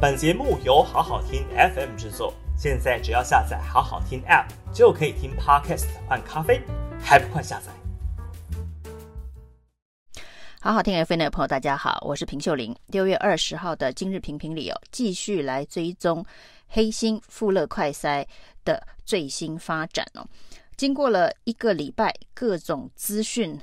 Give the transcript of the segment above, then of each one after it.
本节目由好好听 FM 制作，现在只要下载好好听 App 就可以听 Podcast 换咖啡，还不快下载？好好听 FM 的朋友，大家好，我是平秀玲。六月二十号的今日评评里哦，继续来追踪黑心富乐快筛的最新发展哦。经过了一个礼拜各种资讯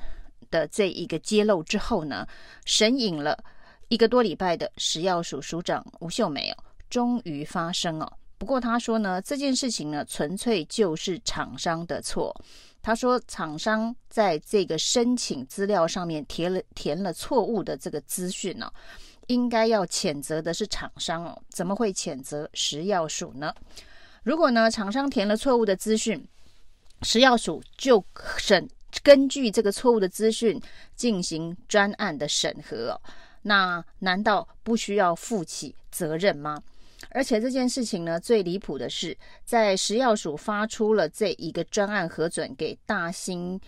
的这一个揭露之后呢，神隐了一个多礼拜的食药署署长吴秀梅哦，终于发声哦。不过他说呢，这件事情呢，纯粹就是厂商的错。他说，厂商在这个申请资料上面填了填了错误的这个资讯呢，应该要谴责的是厂商哦，怎么会谴责食药署呢？如果呢，厂商填了错误的资讯，食药署就审根据这个错误的资讯进行专案的审核哦，那难道不需要负起责任吗？而且这件事情呢，最离谱的是，在食药署发出了这一个专案核准给大兴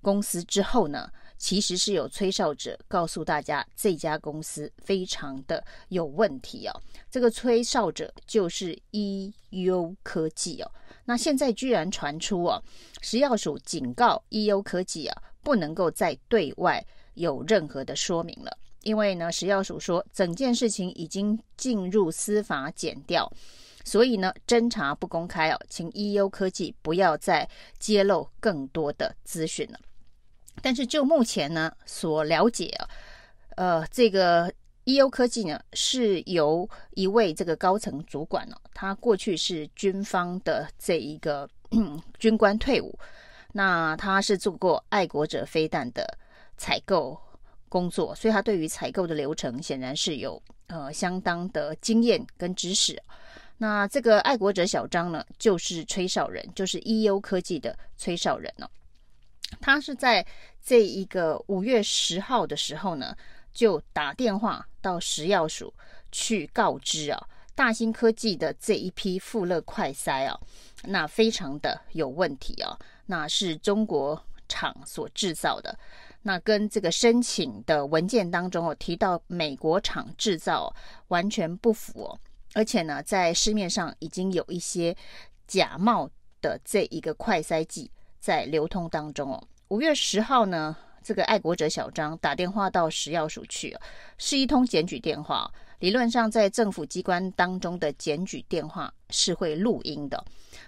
公司之后呢，其实是有吹哨者告诉大家这家公司非常的有问题哦。这个吹哨者就是医优科技哦。那现在居然传出哦，食药署警告医优科技啊，不能够再对外有任何的说明了。因为呢，食药署说整件事情已经进入司法检调，所以呢，侦查不公开哦，请医优科技不要再揭露更多的资讯了。但是就目前呢所了解啊，呃，这个医优科技呢是由一位这个高层主管哦，他过去是军方的这一个 军官退伍，那他是做过爱国者飞弹的采购。工作，所以他对于采购的流程显然是有呃相当的经验跟知识。那这个爱国者小张呢，就是吹哨人，就是 EU 科技的吹哨人哦。他是在这一个五月十号的时候呢，就打电话到食药署去告知啊，大新科技的这一批富乐快筛啊，那非常的有问题啊，那是中国厂所制造的。那跟这个申请的文件当中哦，提到美国厂制造完全不符哦，而且呢，在市面上已经有一些假冒的这一个快筛剂在流通当中哦。五月十号呢，这个爱国者小张打电话到食药署去，是一通检举电话。理论上，在政府机关当中的检举电话是会录音的，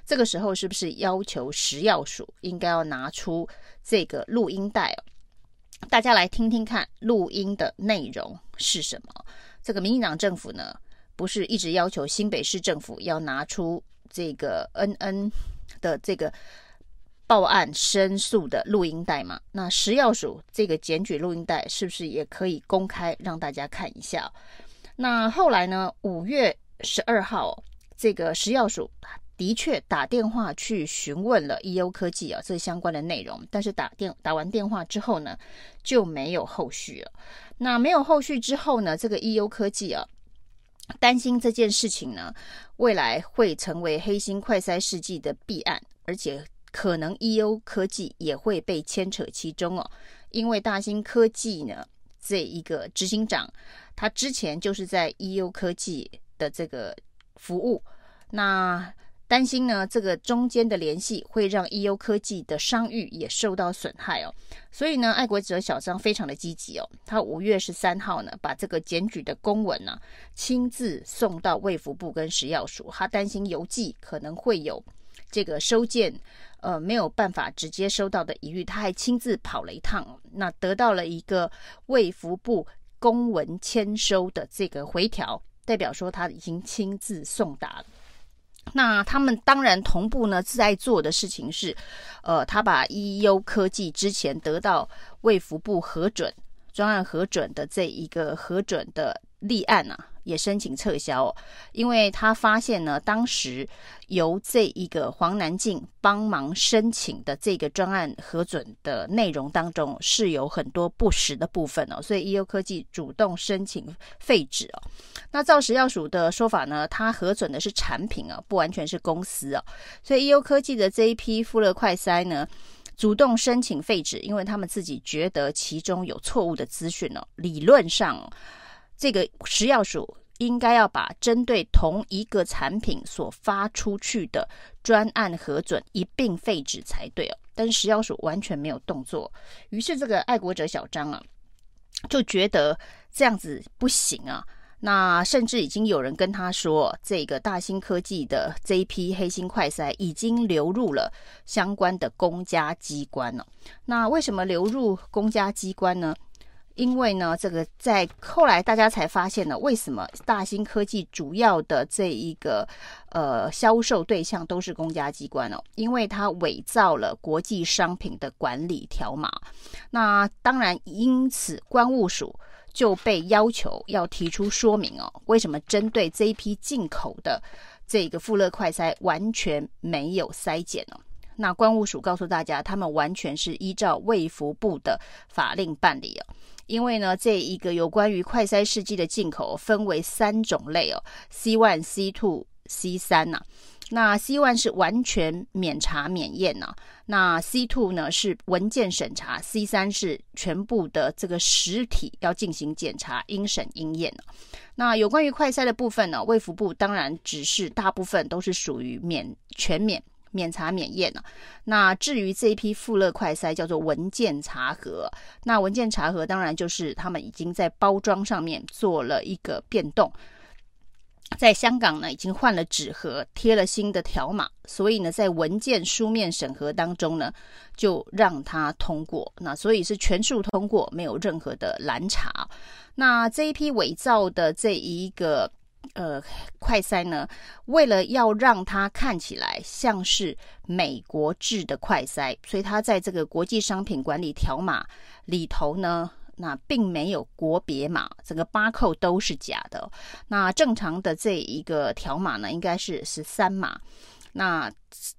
这个时候是不是要求食药署应该要拿出这个录音带哦？大家来听听看，录音的内容是什么？这个民进党政府呢，不是一直要求新北市政府要拿出这个 N N 的这个报案申诉的录音带吗？那食药署这个检举录音带是不是也可以公开让大家看一下？那后来呢？五月十二号，这个食药署。的确打电话去询问了 EU 科技啊，这相关的内容，但是打电打完电话之后呢，就没有后续了。那没有后续之后呢，这个 EU 科技啊，担心这件事情呢，未来会成为黑心快筛试剂的弊案，而且可能 EU 科技也会被牵扯其中哦。因为大新科技呢，这一个执行长，他之前就是在 EU 科技的这个服务，那。担心呢，这个中间的联系会让医优科技的商誉也受到损害哦。所以呢，爱国者小张非常的积极哦。他五月十三号呢，把这个检举的公文呢、亲自送到卫福部跟食药署。他担心邮寄可能会有这个收件呃没有办法直接收到的疑虑，他还亲自跑了一趟，那得到了一个卫福部公文签收的这个回条，代表说他已经亲自送达了。那他们当然同步呢，在做的事情是，呃，他把 EU 科技之前得到卫福部核准专案核准的这一个核准的立案啊。也申请撤销哦，因为他发现呢，当时由这一个黄南进帮忙申请的这个专案核准的内容当中是有很多不实的部分哦，所以医优科技主动申请废止哦。那照食药署的说法呢，它核准的是产品啊，不完全是公司哦，所以医优科技的这一批富乐快筛呢，主动申请废止，因为他们自己觉得其中有错误的资讯哦，理论上。这个食药署应该要把针对同一个产品所发出去的专案核准一并废止才对哦。但是食药署完全没有动作，于是这个爱国者小张啊，就觉得这样子不行啊。那甚至已经有人跟他说，这个大新科技的这一批黑心快筛已经流入了相关的公家机关了。那为什么流入公家机关呢？因为呢，这个在后来大家才发现呢，为什么大新科技主要的这一个呃销售对象都是公家机关哦？因为它伪造了国际商品的管理条码。那当然，因此关务署就被要求要提出说明哦，为什么针对这一批进口的这个富勒快筛完全没有筛检呢？那关务署告诉大家，他们完全是依照卫福部的法令办理哦。因为呢，这一个有关于快筛试剂的进口分为三种类哦，C one、C two、C 三呐。那 C one 是完全免查免验呐，那 C two 呢是文件审查，C 三是全部的这个实体要进行检查，应审应验。那有关于快筛的部分呢，卫福部当然只是大部分都是属于免全免。免查免验呢、啊？那至于这一批富勒快筛叫做文件查核，那文件查核当然就是他们已经在包装上面做了一个变动，在香港呢已经换了纸盒，贴了新的条码，所以呢在文件书面审核当中呢就让它通过，那所以是全数通过，没有任何的拦查。那这一批伪造的这一个。呃，快筛呢，为了要让它看起来像是美国制的快筛，所以它在这个国际商品管理条码里头呢，那并没有国别码，整个八扣都是假的。那正常的这一个条码呢，应该是十三码。那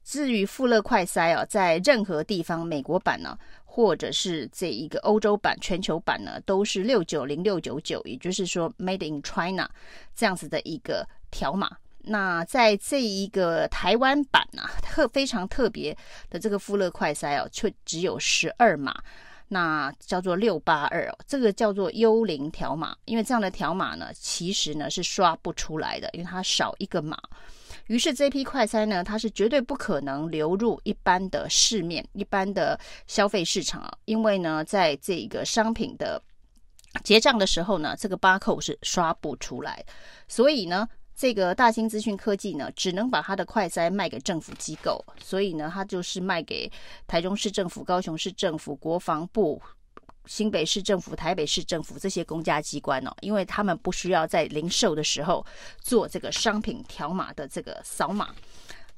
至于富勒快塞啊，在任何地方，美国版呢，或者是这一个欧洲版、全球版呢，都是六九零六九九，也就是说 Made in China 这样子的一个条码。那在这一个台湾版呢，特非常特别的这个富勒快塞哦，却只有十二码，那叫做六八二哦，这个叫做幽灵条码，因为这样的条码呢，其实呢是刷不出来的，因为它少一个码。于是这批快筛呢，它是绝对不可能流入一般的市面、一般的消费市场啊，因为呢，在这个商品的结账的时候呢，这个八扣是刷不出来，所以呢，这个大新资讯科技呢，只能把它的快筛卖给政府机构，所以呢，它就是卖给台中市政府、高雄市政府、国防部。新北市政府、台北市政府这些公家机关哦，因为他们不需要在零售的时候做这个商品条码的这个扫码。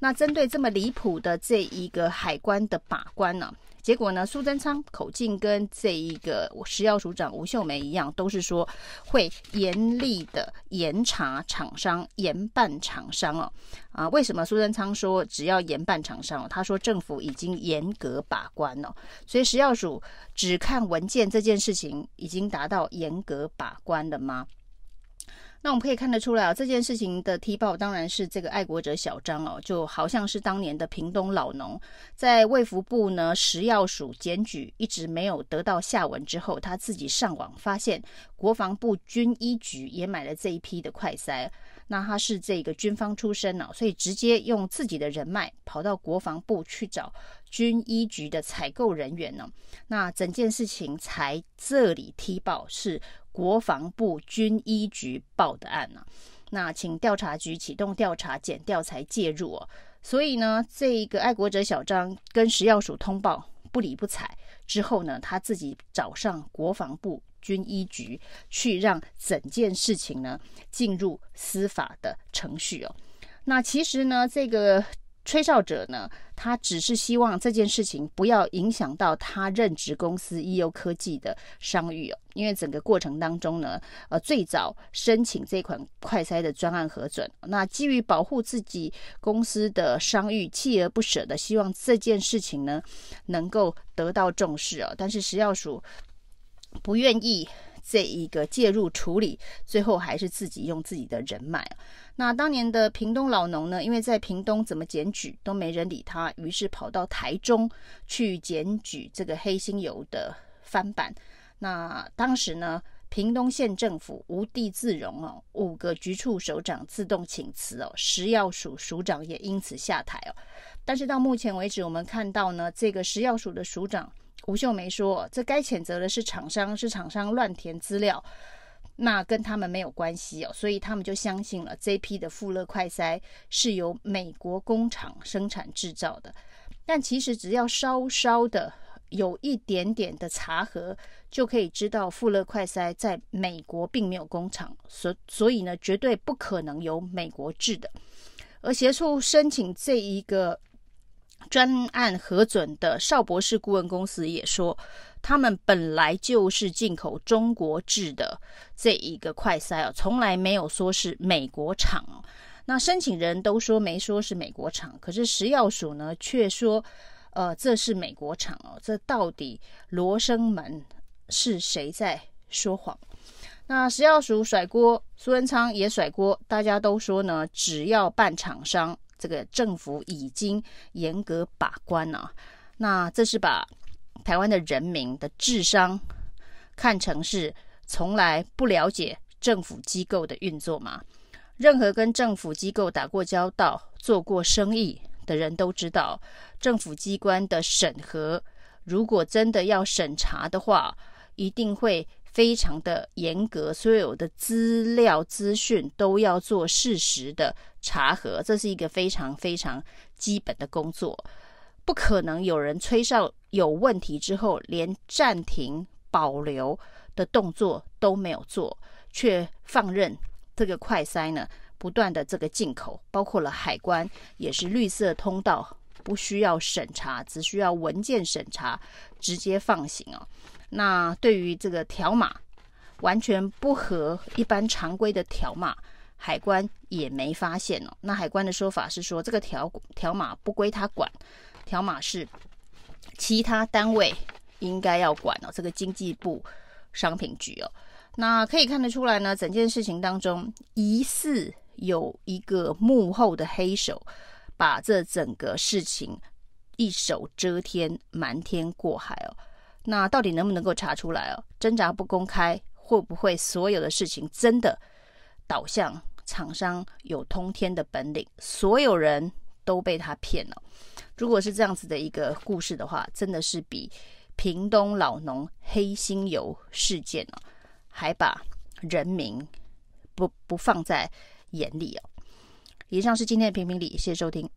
那针对这么离谱的这一个海关的把关呢？结果呢，苏贞昌口径跟这一个食药署长吴秀梅一样，都是说会严厉的严查厂商、严办厂商哦。啊，为什么苏贞昌说只要严办厂商？他说政府已经严格把关了，所以食药署只看文件这件事情已经达到严格把关了吗？那我们可以看得出来啊，这件事情的踢爆当然是这个爱国者小张哦，就好像是当年的屏东老农，在卫福部呢食药署检举一直没有得到下文之后，他自己上网发现国防部军医局也买了这一批的快筛，那他是这个军方出身呢，所以直接用自己的人脉跑到国防部去找军医局的采购人员呢，那整件事情才这里踢爆是。国防部军医局报的案呢、啊，那请调查局启动调查，检调才介入哦。所以呢，这个爱国者小张跟食药署通报不理不睬之后呢，他自己找上国防部军医局去，让整件事情呢进入司法的程序哦。那其实呢，这个。吹哨者呢，他只是希望这件事情不要影响到他任职公司 EO 科技的商誉哦，因为整个过程当中呢，呃，最早申请这款快筛的专案核准，那基于保护自己公司的商誉，锲而不舍的希望这件事情呢能够得到重视哦，但是食药署不愿意这一个介入处理，最后还是自己用自己的人脉。那当年的屏东老农呢，因为在屏东怎么检举都没人理他，于是跑到台中去检举这个黑心油的翻版。那当时呢，屏东县政府无地自容哦，五个局处首长自动请辞哦，食药署署长也因此下台哦。但是到目前为止，我们看到呢，这个食药署的署长吴秀梅说，这该谴责的是厂商，是厂商乱填资料，那跟他们没有关系哦，所以他们就相信了这批的富勒快筛是由美国工厂生产制造的。但其实只要稍稍的有一点点的查核，就可以知道富勒快筛在美国并没有工厂，所所以呢，绝对不可能由美国制的。而协助申请这一个专案核准的邵博士顾问公司也说，他们本来就是进口中国制的这一个快筛哦，从来没有说是美国厂。那申请人都说没说是美国厂，可是食药署呢却说，呃，这是美国厂哦。这到底罗生门是谁在说谎？那食药署甩锅，苏文昌也甩锅，大家都说呢，只要办厂商，这个政府已经严格把关啊。那这是把台湾的人民的智商看成是从来不了解政府机构的运作吗？任何跟政府机构打过交道、做过生意的人都知道，政府机关的审核，如果真的要审查的话，一定会非常的严格，所有的资料资讯都要做事实的查核，这是一个非常非常基本的工作，不可能有人吹哨有问题之后，连暂停保留的动作都没有做，却放任。这个快筛呢，不断的这个进口，包括了海关也是绿色通道，不需要审查，只需要文件审查，直接放行哦。那对于这个条码完全不合一般常规的条码，海关也没发现哦。那海关的说法是说，这个条条码不归他管，条码是其他单位应该要管哦。这个经济部商品局哦。那可以看得出来呢，整件事情当中疑似有一个幕后的黑手，把这整个事情一手遮天，瞒天过海哦。那到底能不能够查出来哦？挣扎不公开，会不会所有的事情真的导向厂商有通天的本领，所有人都被他骗了？如果是这样子的一个故事的话，真的是比屏东老农黑心油事件哦。还把人民不不放在眼里哦。以上是今天的评评理，谢谢收听。